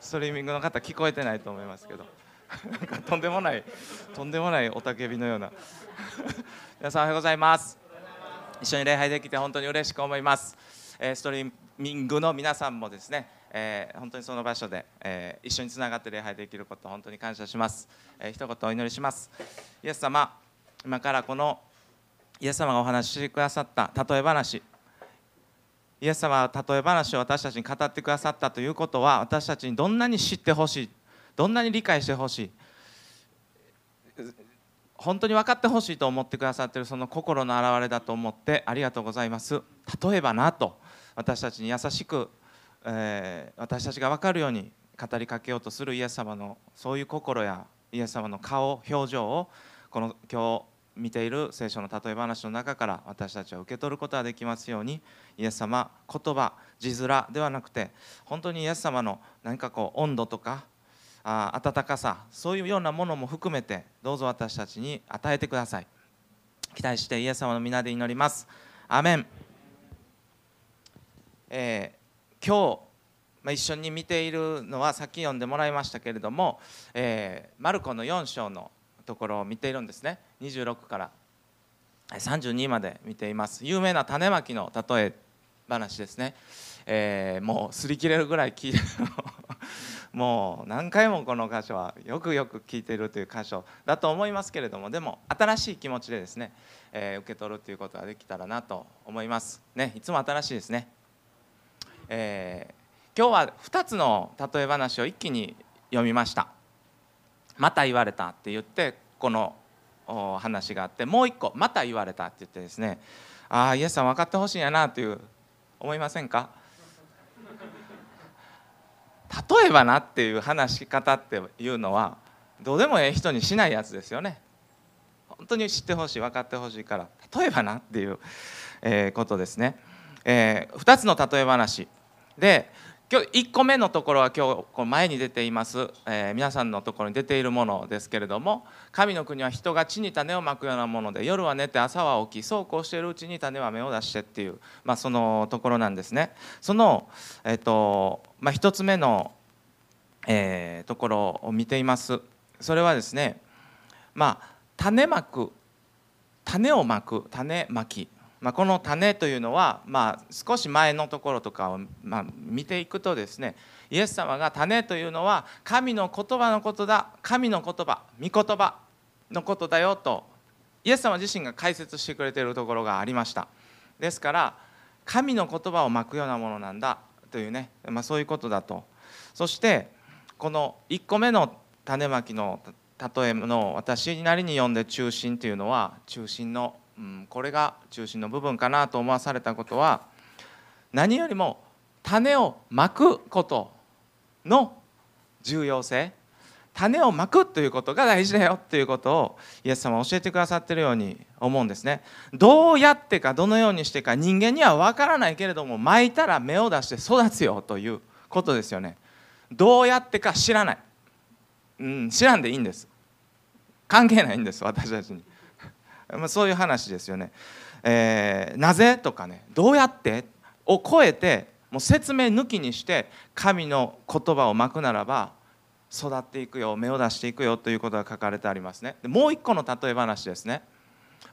ストリーミングの方聞こえてないと思いますけど。なんかとんでもないとんでもない雄たけびのような。皆さんおはようございます。一緒に礼拝できて本当に嬉しく思います、え、ストリーミングの皆さんもですね、えー、本当にその場所で、えー、一緒につながって礼拝できること本当に感謝します、えー、一言お祈りします。イエス様今からこのイエス様がお話ししてくださった例え話イエス様は例え話を私たちに語ってくださったということは私たちにどんなに知ってほしいどんなに理解してほしい本当に分かってほしいと思ってくださっているその心の表れだと思ってありがとうございます。例えばなと私たちに優しく、えー、私たちが分かるように語りかけようとするイエス様のそういう心やイエス様の顔表情をこの今日見ている聖書の例え話の中から私たちは受け取ることができますようにイエス様言葉字面ではなくて本当にイエス様の何かこう温度とかあ温かさそういうようなものも含めてどうぞ私たちに与えてください。期待してイエス様の皆で祈ります。アメン、えー、今日、まあ、一緒に見ているのはさっき読んでもらいましたけれども、えー、マルコの4章のところを見ているんですね。26から。32まで見ています。有名な種まきの例え話ですね、えー、もう擦り切れるぐらい聞いて もう何回もこの箇所はよくよく聞いているという箇所だと思いますけれどもでも新しい気持ちでですね、えー、受け取るということができたらなと思います。ねいつも新しいですね、えー、今日は2つの例え話を一気に読みました。また言われたって言ってこの話があってもう一個また言われたって言ってですねああイエスさん分かってほしいんやなという思いませんか？例えばなっていう話し方っていうのはどうでもええ人にしないやつですよね。本当に知ってほしい分かってほしいから例えばなっていう、えことですね、えー、2つの例え話。で今日1個目のところは今日前に出ています、えー、皆さんのところに出ているものですけれども神の国は人が地に種をまくようなもので夜は寝て朝は起きそうこうしているうちに種は芽を出してっていう、まあ、そのところなんですね。その、えーとまあ、1つ目の、えー、ところを見ています。それはですね、まあ、種まく種をまく種まきまあ、この種というのは、まあ、少し前のところとかを、まあ、見ていくとですねイエス様が種というのは神の言葉のことだ神の言葉御言葉のことだよとイエス様自身が解説してくれているところがありました。ですから神の言葉をまくようなものなんだというね、まあ、そういうことだと。そしてこの1個目の種まきの例えの私なりに読んで中心というのは中心のうん、これが中心の部分かなと思わされたことは何よりも種をまくことの重要性。種をまくということが大事だよということをイエス様は教えてくださってるように思うんですね。どうやってかどのようにしてか人間には分からないけれどもまいたら芽を出して育つよということですよね。どうやってか知らない、うん、知らんでいいんです。関係ないんです私たちに。まあ、そういう話ですよね。えー、なぜとかねどうやって？を超えてもう説明抜きにして神の言葉をまくならば育っていくよ芽を出していくよということが書かれてありますね。でもう一個の例え話ですね。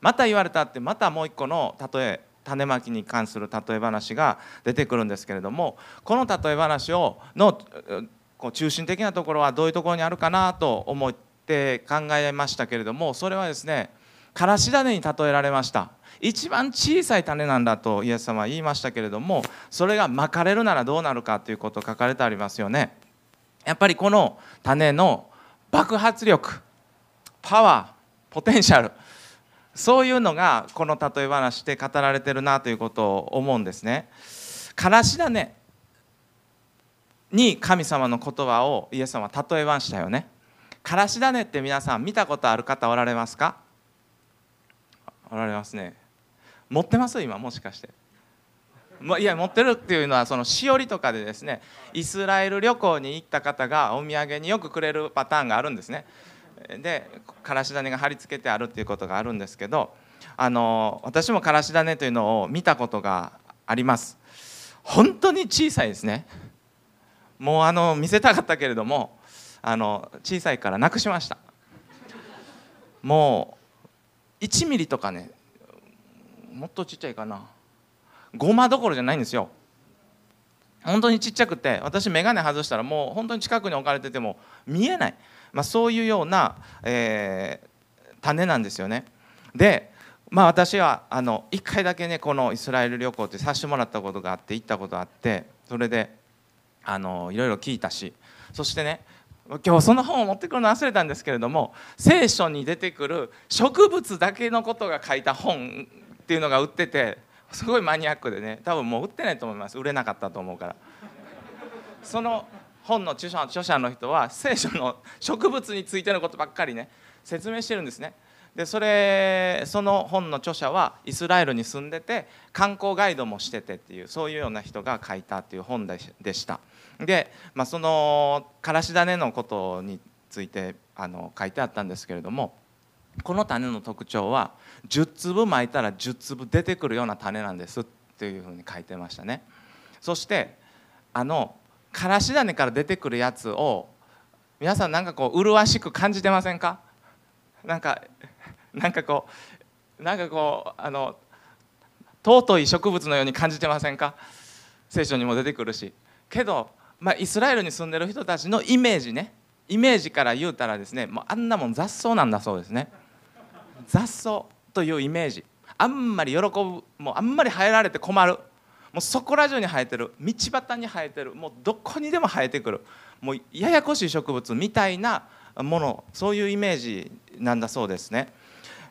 また言われたってまたもう一個の例え種まきに関する例え話が出てくるんですけれどもこの例え話をのこう中心的なところはどういうところにあるかなと思って考えましたけれどもそれはですねからし種に例えられました。一番小さい種なんだとイエス様は言いましたけれどもそれがまかれるならどうなるかということ書かれてありますよね。やっぱりこの種の爆発力パワーポテンシャルそういうのがこの例え話で語られてるなということを思うんですね。からし種に神様の言葉をイエス様は例えましたよね。からし種って皆さん見たことある方おられますか？おられますね。持ってます？今？もしかして。まいや持ってるっていうのはそのしおりとかでですねイスラエル旅行に行った方がお土産によくくれるパターンがあるんですね。でからし種が貼り付けてあるっていうことがあるんですけどあの私もからし種というのを見たことがあります。本当に小さいですね。もうあの見せたかったけれどもあの小さいからなくしました。もう1ミリとかねもっとちっちゃいかな。ごまどころじゃないんですよ。本当にちっちゃくて私眼鏡外したらもう本当に近くに置かれてても見えない、まあ、そういうような、えー、種なんですよね。でまあ私はあの1回だけねこのイスラエル旅行ってさせてもらったことがあって行ったことがあってそれであのいろいろ聞いたしそしてね今日その本を持ってくるの忘れたんですけれども聖書に出てくる植物だけのことが書いた本っていうのが売っててすごいマニアックでね多分もう売ってないと思います。売れなかったと思うから。その本の著者著者の人は聖書の植物についてのことばっかりね説明してるんですね。でそれその本の著者はイスラエルに住んでて観光ガイドもしててっていうそういうような人が書いたっていう本でした。で、まあ、そのからし種のことについてあの書いてあったんですけれどもこの種の特徴は10粒まいたら10粒出てくるような種なんですっていうふうに書いてましたね。そしてあのからし種から出てくるやつを皆さんなんかこう麗しく感じてませんか？なんか なんかこうなんかこうあの尊い植物のように感じてませんか？聖書にも出てくるし。けど、まあ、イスラエルに住んでる人たちのイメージね。イメージから言うたらですねもうあんなもん雑草なんだそうですね。雑草というイメージ。あんまり喜ぶもうあんまり生えられて困る。もうそこら中に生えてる。道端に生えてる。もうどこにでも生えてくる。もうややこしい植物みたいなもの。そういうイメージなんだそうですね。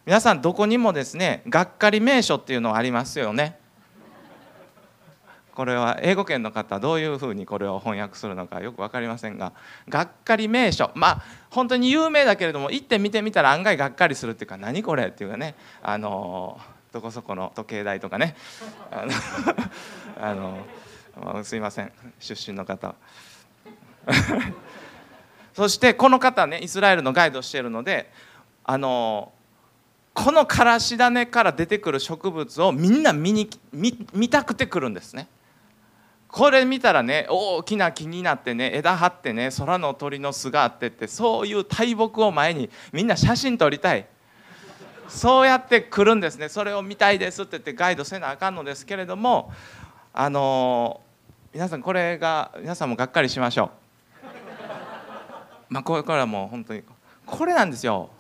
皆さんどこにもですねがっかり名所っていうのありますよね。これは英語圏の方どういうふうにこれを翻訳するのかよく分かりませんががっかり名所。まあ本当に有名だけれども行って見てみたら案外がっかりするっていうか何これっていうかね。あのどこそこの時計台とかね。あの あの、まあ、すいません。出身の方。そしてこの方ねイスラエルのガイドしているのであのこのからし種から出てくる植物をみんな見に見たくてくるんですね。これ見たらね大きな木になってね枝張ってね空の鳥の巣があってってそういう大木を前にみんな写真撮りたい。そうやって来るんですね。それを見たいですって言ってガイドせなあかんのですけれどもあの皆さんこれが皆さんもがっかりしましょう。まあこれからもう本当にこれなんですよ。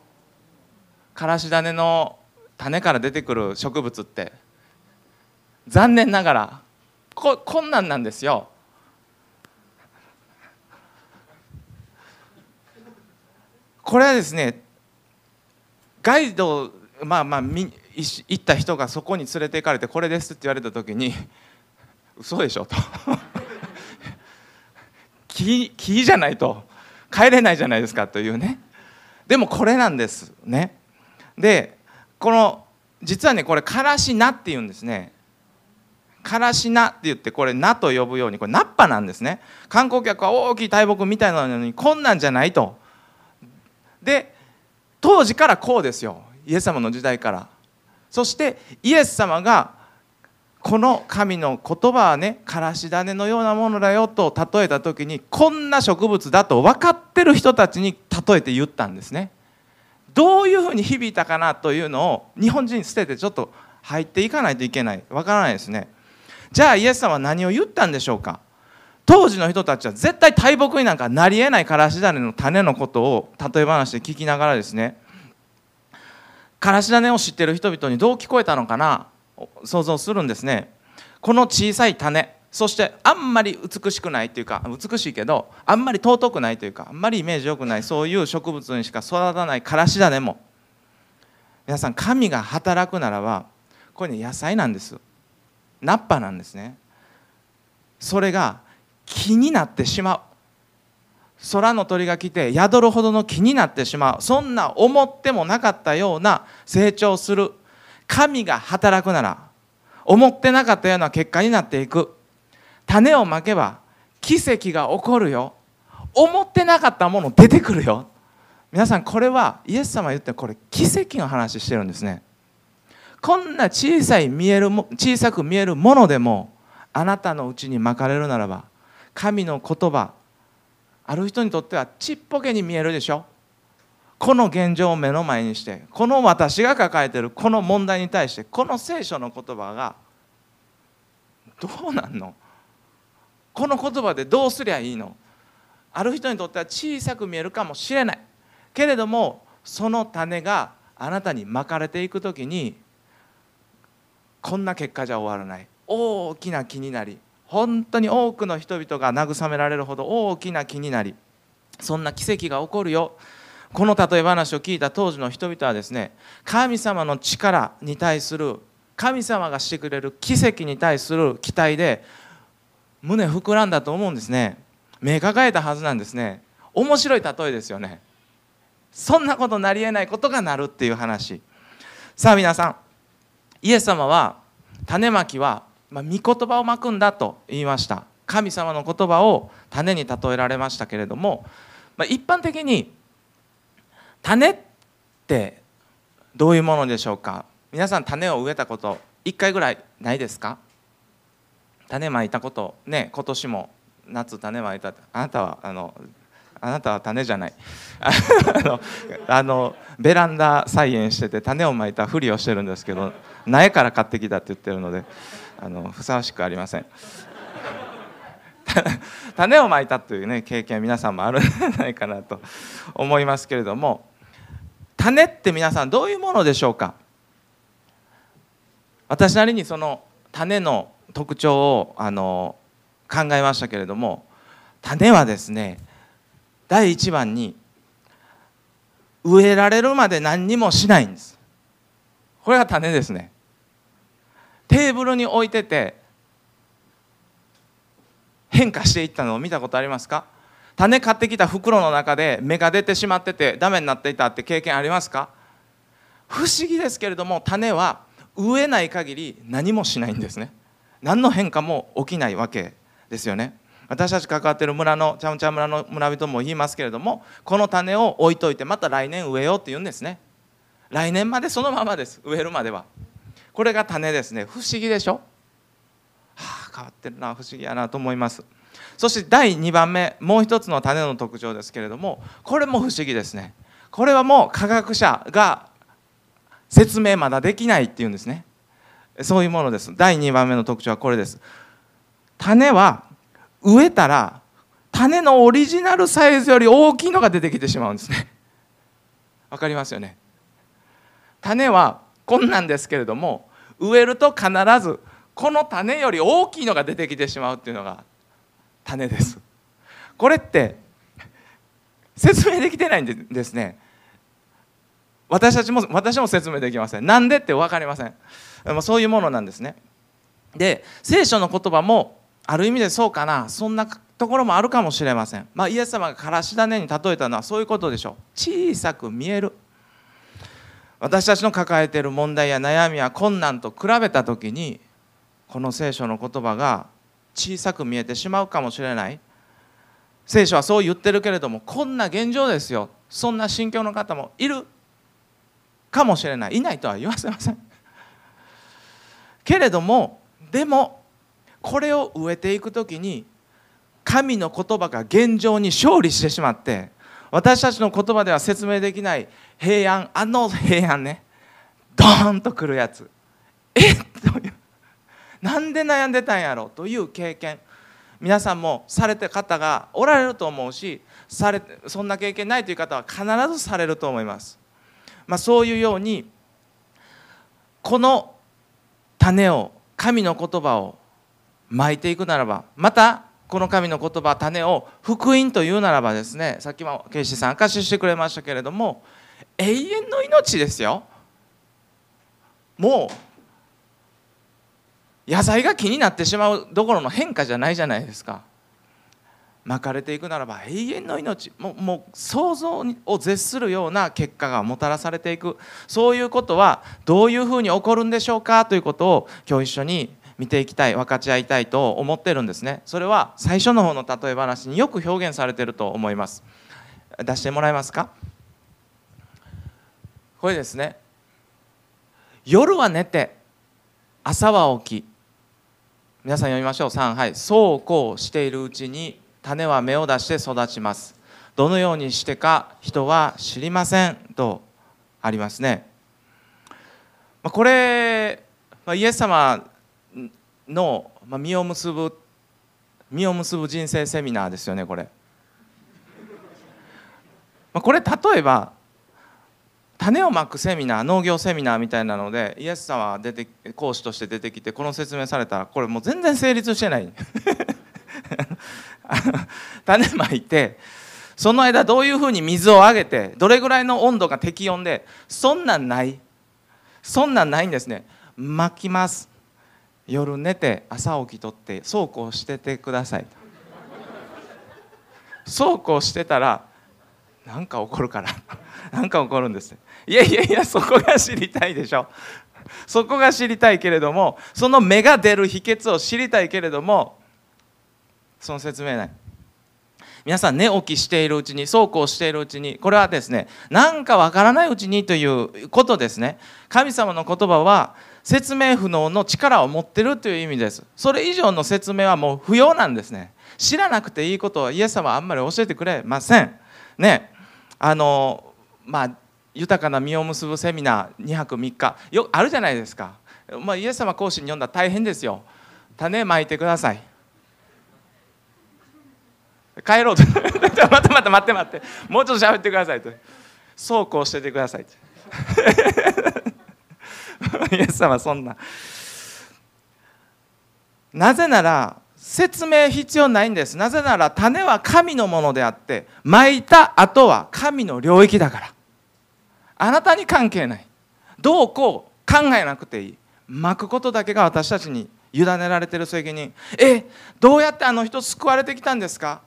からし種の種から出てくる植物って残念ながらこ困難なんですよ。これはですねガイドまあまあ行った人がそこに連れて行かれてこれですって言われた時に嘘でしょと。木木じゃないと。帰れないじゃないですかというね。でもこれなんですね。でこの実はねこれからし菜っていうんですね。からし菜って言ってこれ菜と呼ぶようにこれ菜っぱなんですね。観光客は大きい大木みたいなのにこんなんじゃないと。で当時からこうですよ。イエス様の時代から。そしてイエス様がこの神の言葉はねからし種のようなものだよと例えた時にこんな植物だと分かってる人たちに例えて言ったんですね。どういうふうに響いたかなというのを日本人捨ててちょっと入っていかないといけない。分からないですね。じゃあイエス様は何を言ったんでしょうか？当時の人たちは絶対大木になんかなりえないからし種の種のことを例え話で聞きながらですね。からし種を知ってる人々にどう聞こえたのかな？想像するんですね。この小さい種。そしてあんまり美しくないというか美しいけどあんまり尊くないというかあんまりイメージ良くないそういう植物にしか育たないからし種も。皆さん神が働くならばこれね野菜なんですナッパなんですね。それが気になってしまう。空の鳥が来て宿るほどの気になってしまう。そんな思ってもなかったような成長する。神が働くなら思ってなかったような結果になっていく。種をまけば奇跡が起こるよ。思ってなかったもの出てくるよ。皆さんこれはイエス様言ってこれ奇跡の話してるんですね。こんな小さい見える小さく見えるものでもあなたのうちにまかれるならば神の言葉ある人にとってはちっぽけに見えるでしょ。この現状を目の前にしてこの私が抱えてるこの問題に対してこの聖書の言葉がどうなんの？この言葉でどうすりゃいいの？ある人にとっては小さく見えるかもしれない。けれどもその種があなたにまかれていく時にこんな結果じゃ終わらない。大きな気になり本当に多くの人々が慰められるほど大きな気になりそんな奇跡が起こるよ。この例え話を聞いた当時の人々はですね神様の力に対する神様がしてくれる奇跡に対する期待で胸膨らんだと思うんですね。目抱えたはずなんですね。面白い例えですよね。そんなことなりえないことがなるっていう話。さあ皆さん。イエス様は種まきは、まあ、御言葉をまくんだと言いました。神様の言葉を種に例えられましたけれども、まあ、一般的に種ってどういうものでしょうか。皆さん種を植えたこと1回ぐらいないですか？種まいたことね今年も夏種まいたあなたはあのあなたは種じゃない。あのあのベランダ菜園してて種をまいたふりをしてるんですけど苗から買ってきたって言ってるのであのふさわしくありません。種をまいたというね経験皆さんもあるんじゃないかなと思いますけれども種って皆さんどういうものでしょうか？私なりにその種の特徴をあの考えましたけれども種はですね第一番に植えられるまで何にもしないんです。これが種ですね。テーブルに置いてて変化していったのを見たことありますか？種買ってきた袋の中で芽が出てしまっててダメになっていたって経験ありますか？不思議ですけれども種は植えない限り何もしないんですね。何の変化も起きないわけですよね。私たち関わってる村のちゃんちゃん村の村人も言いますけれどもこの種を置いといてまた来年植えようって言うんですね。来年までそのままです。植えるまでは。これが種ですね。不思議でしょ？はあ変わってるな。不思議やなと思います。そして第2番目もう一つの種の特徴ですけれどもこれも不思議ですね。これはもう科学者が説明まだできないっていうんですね。そういうものです。第2番目の特徴はこれです。種は植えたら種のオリジナルサイズより大きいのが出てきてしまうんですね。わかりますよね？種はこんなんですけれども植えると必ずこの種より大きいのが出てきてしまうっていうのが種です。これって説明できてないんですね。私たちも私も説明できません。なんでって分かりません。でもそういうものなんですね。で聖書の言葉もある意味でそうかな。そんなところもあるかもしれません、まあ、イエス様がからし種に例えたのはそういうことでしょう。小さく見える。私たちの抱えている問題や悩みや困難と比べた時にこの聖書の言葉が小さく見えてしまうかもしれない。聖書はそう言ってるけれどもこんな現状ですよ。そんな心境の方もいる。かもしれない。いないとは言わせません。けれどもでもこれを植えていく時に神の言葉が現状に勝利してしまって私たちの言葉では説明できない平安あの平安ねドーンとくるやつ。え？っというなんで悩んでたんやろ？うという経験。皆さんもされた方がおられると思うしされそんな経験ないという方は必ずされると思います、まあ、そういうようにこの種を神の言葉をまいていくならばまたこの神の言葉種を福音というならばですねさっきもケイシーさん証ししてくれましたけれども永遠の命ですよ。もう野菜が気になってしまうどころの変化じゃないじゃないですか。巻かれていくならば永遠の命。もうもう想像を絶するような結果がもたらされていく。そういうことはどういうふうに起こるんでしょうかということを今日一緒に見ていきたい分かち合いたいと思ってるんですね。それは最初の方の例え話によく表現されてると思います。出してもらえますか？これですね。夜は寝て朝は起き。皆さん読みましょう。3はい。そうこうしているうちに種は芽を出して育ちます。どのようにしてか人は知りませんとありますね。これイエス様の実を結ぶ実を結ぶ人生セミナーですよねこれ。これ例えば種をまくセミナー農業セミナーみたいなのでイエス様は出て講師として出てきてこの説明されたらこれもう全然成立してない。種まいてその間どういうふうに水をあげてどれぐらいの温度が適温でそんなんない。そんなんないんですね。巻きます。夜寝て朝起きとってそうこうしててください。そうこうしてたら何か起こるから。何か起こるんです。いやいやいやそこが知りたいでしょ。そこが知りたいけれどもその芽が出る秘訣を知りたいけれどもその説明ない皆さん寝起きしているうちにそうこうしているうちにこれはですね何かわからないうちにということですね。神様の言葉は説明不能の力を持ってるという意味です。それ以上の説明はもう不要なんですね。知らなくていいことはイエス様はあんまり教えてくれません。ね。あのまあ豊かな実を結ぶセミナー2泊3日。よあるじゃないですか、まあ、イエス様講師に読んだら大変ですよ。種まいてください。帰ろうと。待って待って待って待って。もうちょっと喋ってくださいと。そうこうしててください イエス様そんな。なぜなら説明必要ないんです。なぜなら種は神のものであってまいた後は神の領域だから。あなたに関係ない。どうこう考えなくていい。まくことだけが私たちに委ねられてる責任。えどうやってあの人救われてきたんですか？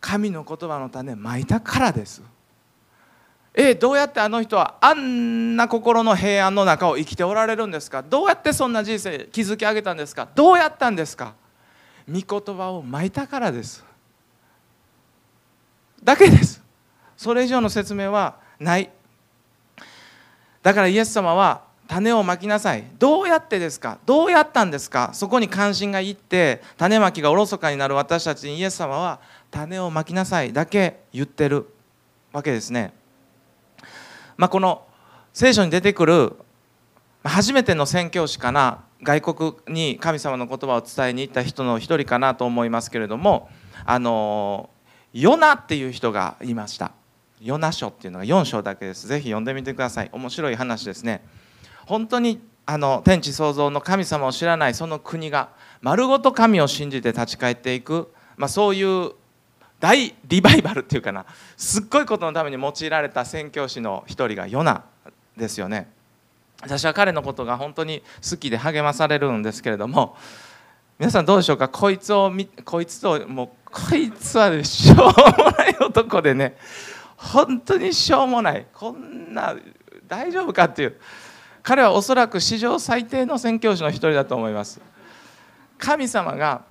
神の言葉の種まいたからです。えどうやってあの人はあんな心の平安の中を生きておられるんですか？どうやってそんな人生築き上げたんですか？どうやったんですか？御言葉をまいたからです。だけです。それ以上の説明はない。だからイエス様は種をまきなさい。どうやってですか？どうやったんですか？そこに関心がいって種まきがおろそかになる。私たちにイエス様は種をまきなさい。だけ言ってる。わけですね。まあ、この聖書に出てくる初めての宣教師かな。外国に神様の言葉を伝えに行った人の一人かなと思いますけれどもあのヨナっていう人がいました。ヨナ書っていうのが4章だけです。ぜひ読んでみてください。面白い話ですね。本当にあの天地創造の神様を知らないその国が丸ごと神を信じて立ち返っていく、まあ、そういう大リバイバルっていうかなすっごいことのために用いられた宣教師の一人がヨナですよね。私は彼のことが本当に好きで励まされるんですけれども皆さんどうでしょうか？こいつをこいつともうこいつは、しょうもない男でね本当にしょうもない。こんな大丈夫かっていう。彼はおそらく史上最低の宣教師の一人だと思います。神様が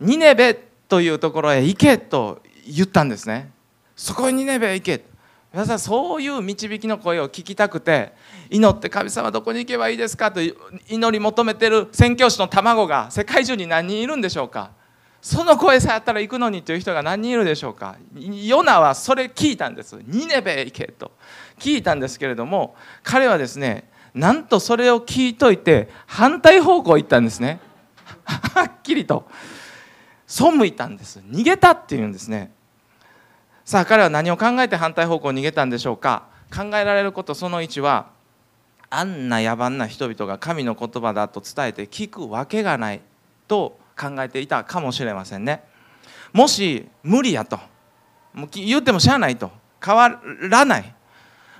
ニネベというところへ行けと言ったんですね。そこにニネベへ行け皆さんそういう導きの声を聞きたくて祈って神様どこに行けばいいですかと祈り求めてる宣教師の卵が世界中に何人いるんでしょうか。その声さえあったら行くのにという人が何人いるでしょうか。ヨナはそれ聞いたんです。ニネベへ行けと。聞いたんですけれども彼はですねなんとそれを聞いといて反対方向行ったんですね。はっきりと。背いたんです。逃げたっていうんですね。さあ彼は何を考えて反対方向に逃げたんでしょうか。考えられることその1はあんな野蛮な人々が神の言葉だと伝えて聞くわけがない。と考えていたかもしれませんね。もし無理やと。もう言ってもしゃあないと。変わらない。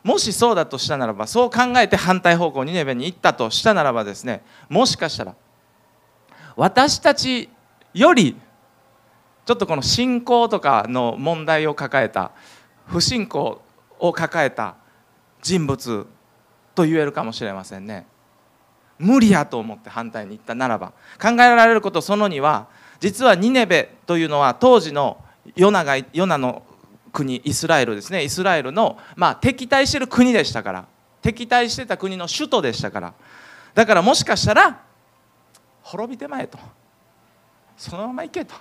もしそうだとしたならばそう考えて反対方向にネベに行ったとしたならばですねもしかしたら私たちよりちょっとこの信仰とかの問題を抱えた不信仰を抱えた人物と言えるかもしれませんね。無理やと思って反対に行ったならば考えられることその2は実はニネベというのは当時のヨナがヨナの国イスラエルですね。イスラエルの、まあ、敵対してる国でしたから。敵対してた国の首都でしたから。だからもしかしたら滅びてまえと。そのまま行けと。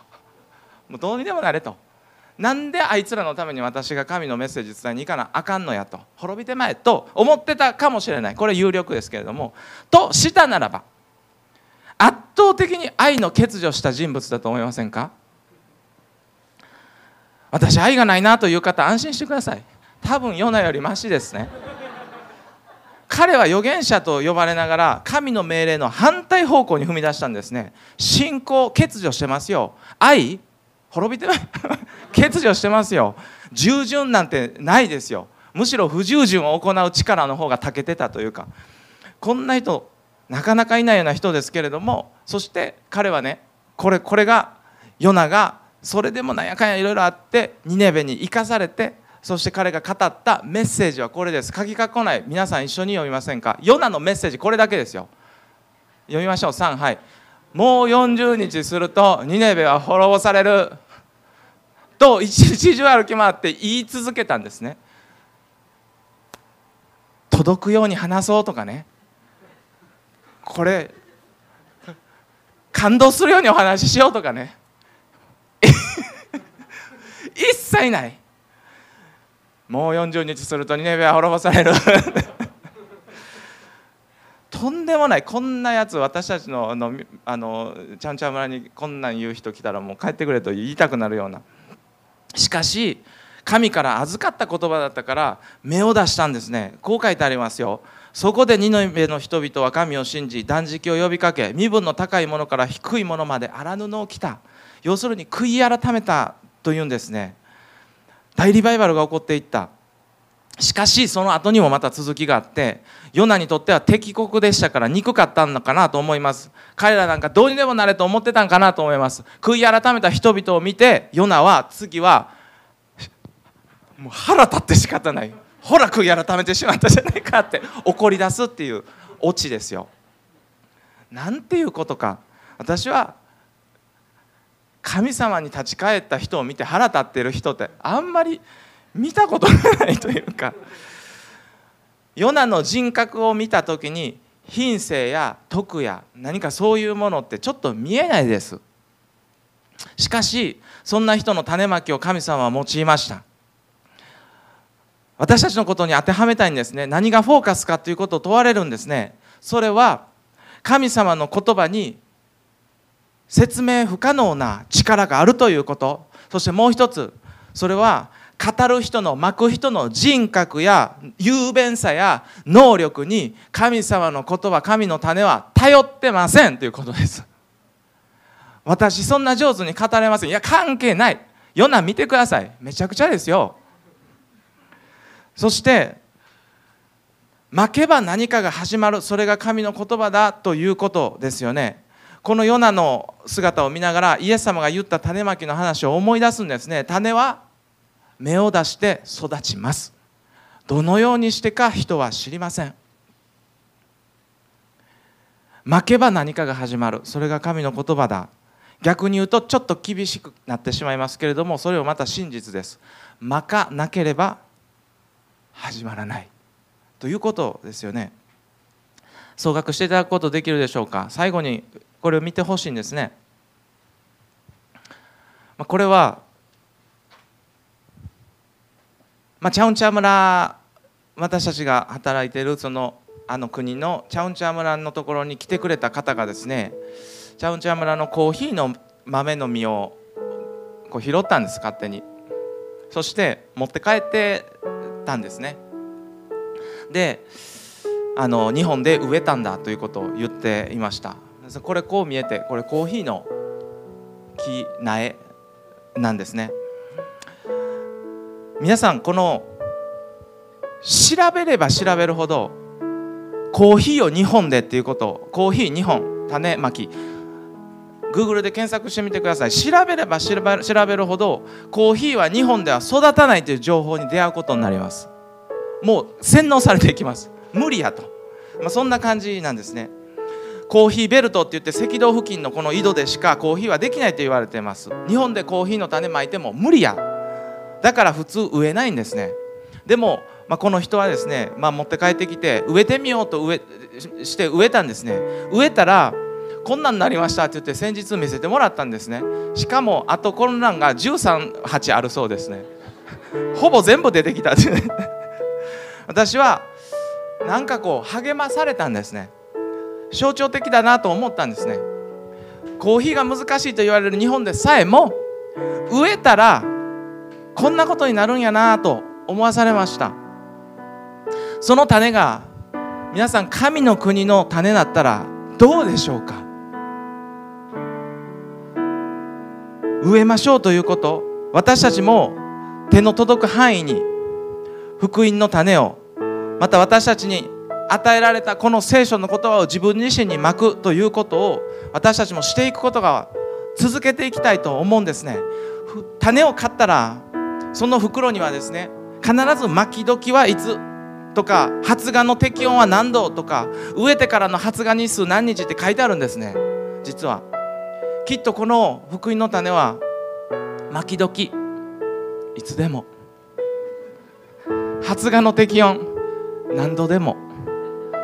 もうどうにでもなれと。なんであいつらのために私が神のメッセージ伝えに行かなあかんのやと。滅びてまえと思ってたかもしれない。これ有力ですけれども。としたならば圧倒的に愛の欠如した人物だと思いませんか？私愛がないなという方安心してください。多分ヨナよりマシですね。彼は預言者と呼ばれながら神の命令の反対方向に踏み出したんですね。信仰欠如してますよ。愛滅びてない。欠如してますよ。従順なんてないですよ。むしろ不従順を行う力の方が長けてたというか。こんな人なかなかいないような人ですけれどもそして彼はねこれこれがヨナがそれでもなんやかんやいろいろあってニネベに生かされてそして彼が語ったメッセージはこれです。書き書ない。皆さん一緒に読みませんか？ヨナのメッセージこれだけですよ。読みましょう。3はい。もう40日するとニネベは滅ぼされる。と一日中歩き回って言い続けたんですね。届くように話そうとかね。これ感動するようにお話ししようとかね。一切ない。もう40日するとニネベは滅ぼされる。とんでもない。こんなやつ私たちのあのあのちゃんちゃん村にこんなん言う人来たらもう帰ってくれと言いたくなるような。しかし神から預かった言葉だったから目を出したんですね。こう書いてありますよ。そこでニノベの人々は神を信じ断食を呼びかけ身分の高いものから低いものまで荒布を着た。要するに悔い改めたというんですね。大リバイバルが起こっていった。しかしその後にもまた続きがあってヨナにとっては敵国でしたから憎かったのかなと思います。彼らなんかどうにでもなれと思ってたんかなと思います。悔い改めた人々を見てヨナは次はもう腹立って仕方ない。ほら悔い改めてしまったじゃないかって怒り出すっていうオチですよ。なんていうことか。私は神様に立ち返った人を見て腹立ってる人ってあんまり見たことがないというかヨナの人格を見た時に品性や徳や何かそういうものってちょっと見えないです。しかしそんな人の種まきを神様は用いました。私たちのことに当てはめたいんですね。何がフォーカスかということを問われるんですね。それは神様の言葉に説明不可能な力があるということ。そしてもう一つそれは語る人の巻く人の人格や雄弁さや能力に神様の言葉神の種は頼ってませんということです。私そんな上手に語れません。いや関係ない。ヨナ見てください。めちゃくちゃですよ。そして負けば何かが始まる。それが神の言葉だということですよね。このヨナの姿を見ながらイエス様が言った種まきの話を思い出すんですね。種は芽を出して育ちます。どのようにしてか人は知りません。負けば何かが始まる。それが神の言葉だ。逆に言うとちょっと厳しくなってしまいますけれどもそれをまた真実です。負かなければ始まらない。ということですよね。総額していただくことできるでしょうか。最後にこれを見てほしいんですね。これはまあ、チャウンチャ村私たちが働いているそのあの国のチャウンチャ村のところに来てくれた方がですねチャウンチャ村のコーヒーの豆の実をこう拾ったんです勝手に。そして持って帰ってたんですね。であの日本で植えたんだということを言っていました。これこう見えてこれコーヒーの木苗なんですね。皆さんこの調べれば調べるほどコーヒーを2本でっていうことコーヒー2本種まき。Google で検索してみてください。調べれば調べるほどコーヒーは2本では育たないという情報に出会うことになります。もう洗脳されていきます。無理やと、まあ、そんな感じなんですね。コーヒーベルトって言って赤道付近のこの井戸でしかコーヒーはできないと言われています。日本でコーヒーの種まいても無理や。だから普通植えないんですね。でも、まあ、この人はですね、まあ、持って帰ってきて植えてみようと植えして植えたんですね。植えたらこんなんなりましたって言って先日見せてもらったんですね。しかもあとこんなんが13鉢あるそうですね。ほぼ全部出てきたってね。私はなんかこう励まされたんですね。象徴的だなと思ったんですね。コーヒーが難しいと言われる日本でさえも植えたらこんなことになるんやなと思わされました。その種が皆さん神の国の種だったらどうでしょうか？植えましょうということ。私たちも手の届く範囲に福音の種をまた私たちに与えられたこの聖書の言葉を自分自身にまくということを私たちもしていくことが続けていきたいと思うんですね。種を買ったらその袋にはですね必ず巻き時はいつとか発芽の適温は何度とか植えてからの発芽日数何日って書いてあるんですね。実はきっとこの福音の種は巻き時いつでも発芽の適温何度でも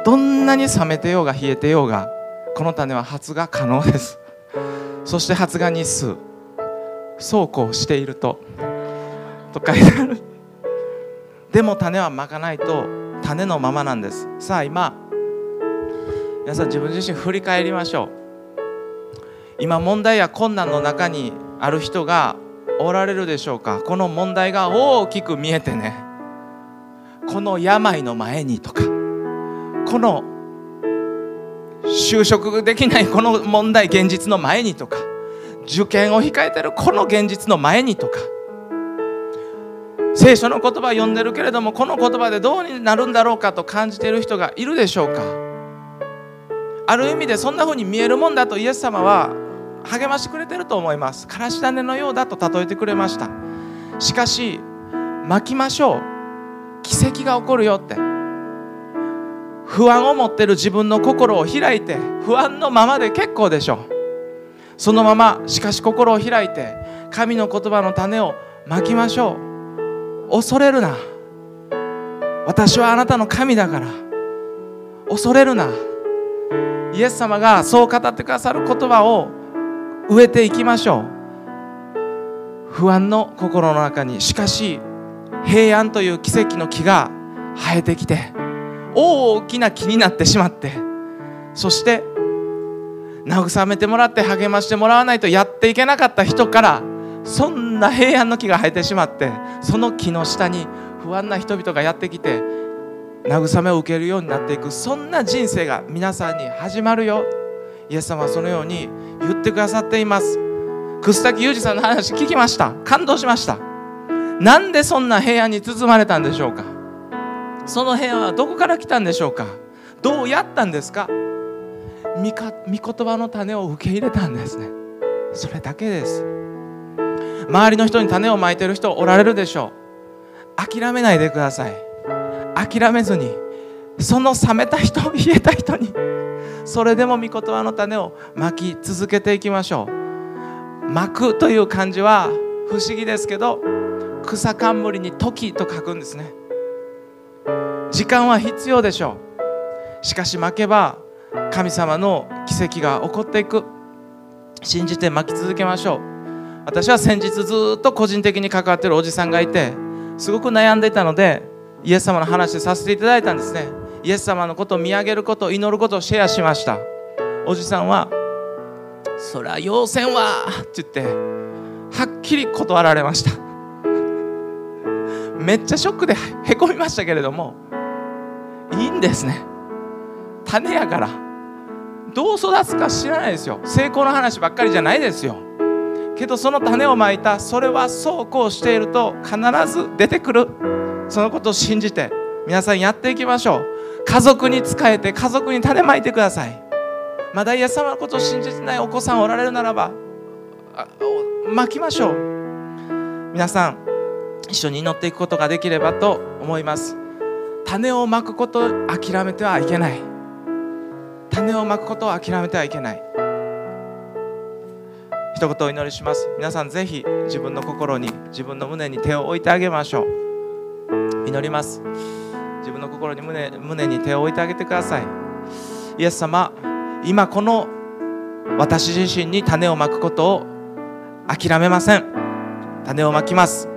どんなに冷めてようが冷えてようがこの種は発芽可能です。そして発芽日数そうこうしているとと書いてある。でも種はまかないと種のままなんです。さあ今皆さん自分自身振り返りましょう。今問題や困難の中にある人がおられるでしょうか。この問題が大きく見えてね。この病の前にとか。この就職できないこの問題現実の前にとか受験を控えてるこの現実の前にとか聖書の言葉を読んでるけれどもこの言葉でどうになるんだろうかと感じている人がいるでしょうか。ある意味でそんな風に見えるもんだとイエス様は励ましてくれてると思います。からし種のようだと例えてくれました。しかし巻きましょう。奇跡が起こるよって。不安を持ってる自分の心を開いて不安のままで結構でしょ。うそのまましかし心を開いて神の言葉の種をまきましょう。恐れるな。私はあなたの神だから。恐れるな。イエス様がそう語ってくださる言葉を植えていきましょう。不安の心の中にしかし平安という奇跡の木が生えてきて大きな木になってしまってそして慰めてもらって励ましてもらわないとやっていけなかった人からそんな平安の木が生えてしまってその木の下に不安な人々がやってきて慰めを受けるようになっていくそんな人生が皆さんに始まるよ。イエス様はそのように言ってくださっています。楠滝裕二さんの話聞きました。感動しました。なんでそんな平安に包まれたんでしょうか。その平安はどこから来たんでしょうか？どうやったんですか？御言葉の種を受け入れたんですね。それだけです。周りの人に種をまいてる人おられるでしょう。諦めないでください。諦めずにその冷めた人冷えた人にそれでも御言葉の種をまき続けていきましょう。まくという漢字は不思議ですけど草冠に時と書くんですね。時間は必要でしょう。しかし負けば神様の奇跡が起こっていく。信じて巻き続けましょう。私は先日ずっと個人的に関わってるおじさんがいてすごく悩んでいたのでイエス様の話させていただいたんですね。イエス様のことを見上げること祈ることをシェアしました。おじさんは「そりゃ要せんわ」って言ってはっきり断られました。めっちゃショックでへこみましたけれどもいいんですね。種やから。どう育つか知らないですよ。成功の話ばっかりじゃないですよ。けどその種をまいた。それはそうこうしていると必ず出てくる。そのことを信じて皆さんやっていきましょう。家族に仕えて家族に種まいてください。まだイエス様のことを信じてないお子さんおられるならばまきましょう。皆さん一緒に祈っていくことができればと思います。種をまくことを諦めてはいけない。種をまくことを諦めてはいけない。一言お祈りします。皆さんぜひ自分の心に自分の胸に手を置いてあげましょう。祈ります。自分の心に胸胸に手を置いてあげてください。イエス様今この私自身に種をまくことを諦めません。種をまきます。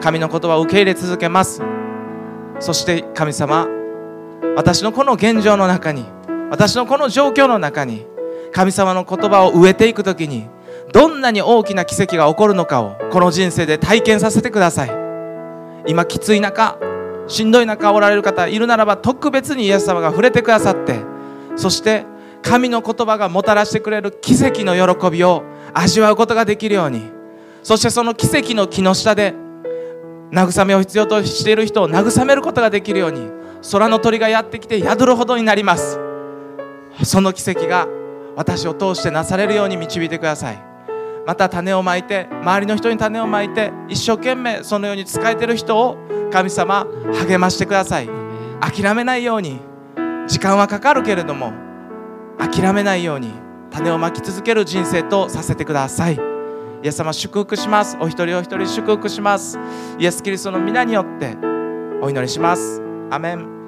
神の言葉を受け入れ続けます。そして神様私のこの現状の中に私のこの状況の中に神様の言葉を植えていく時にどんなに大きな奇跡が起こるのかをこの人生で体験させてください。今きつい中しんどい中おられる方いるならば特別にイエス様が触れてくださってそして神の言葉がもたらしてくれる奇跡の喜びを味わうことができるようにそしてその奇跡の木の下で慰めを必要としている人を慰めることができるように空の鳥がやってきて宿るほどになります。その奇跡が私を通してなされるように導いてください。また種をまいて周りの人に種をまいて一生懸命そのように使えてる人を神様励ましてください。諦めないように。時間はかかるけれども諦めないように種をまき続ける人生とさせてください。イエス様祝福します。お一人お一人祝福します。イエス・キリストの皆によってお祈りします。アメン。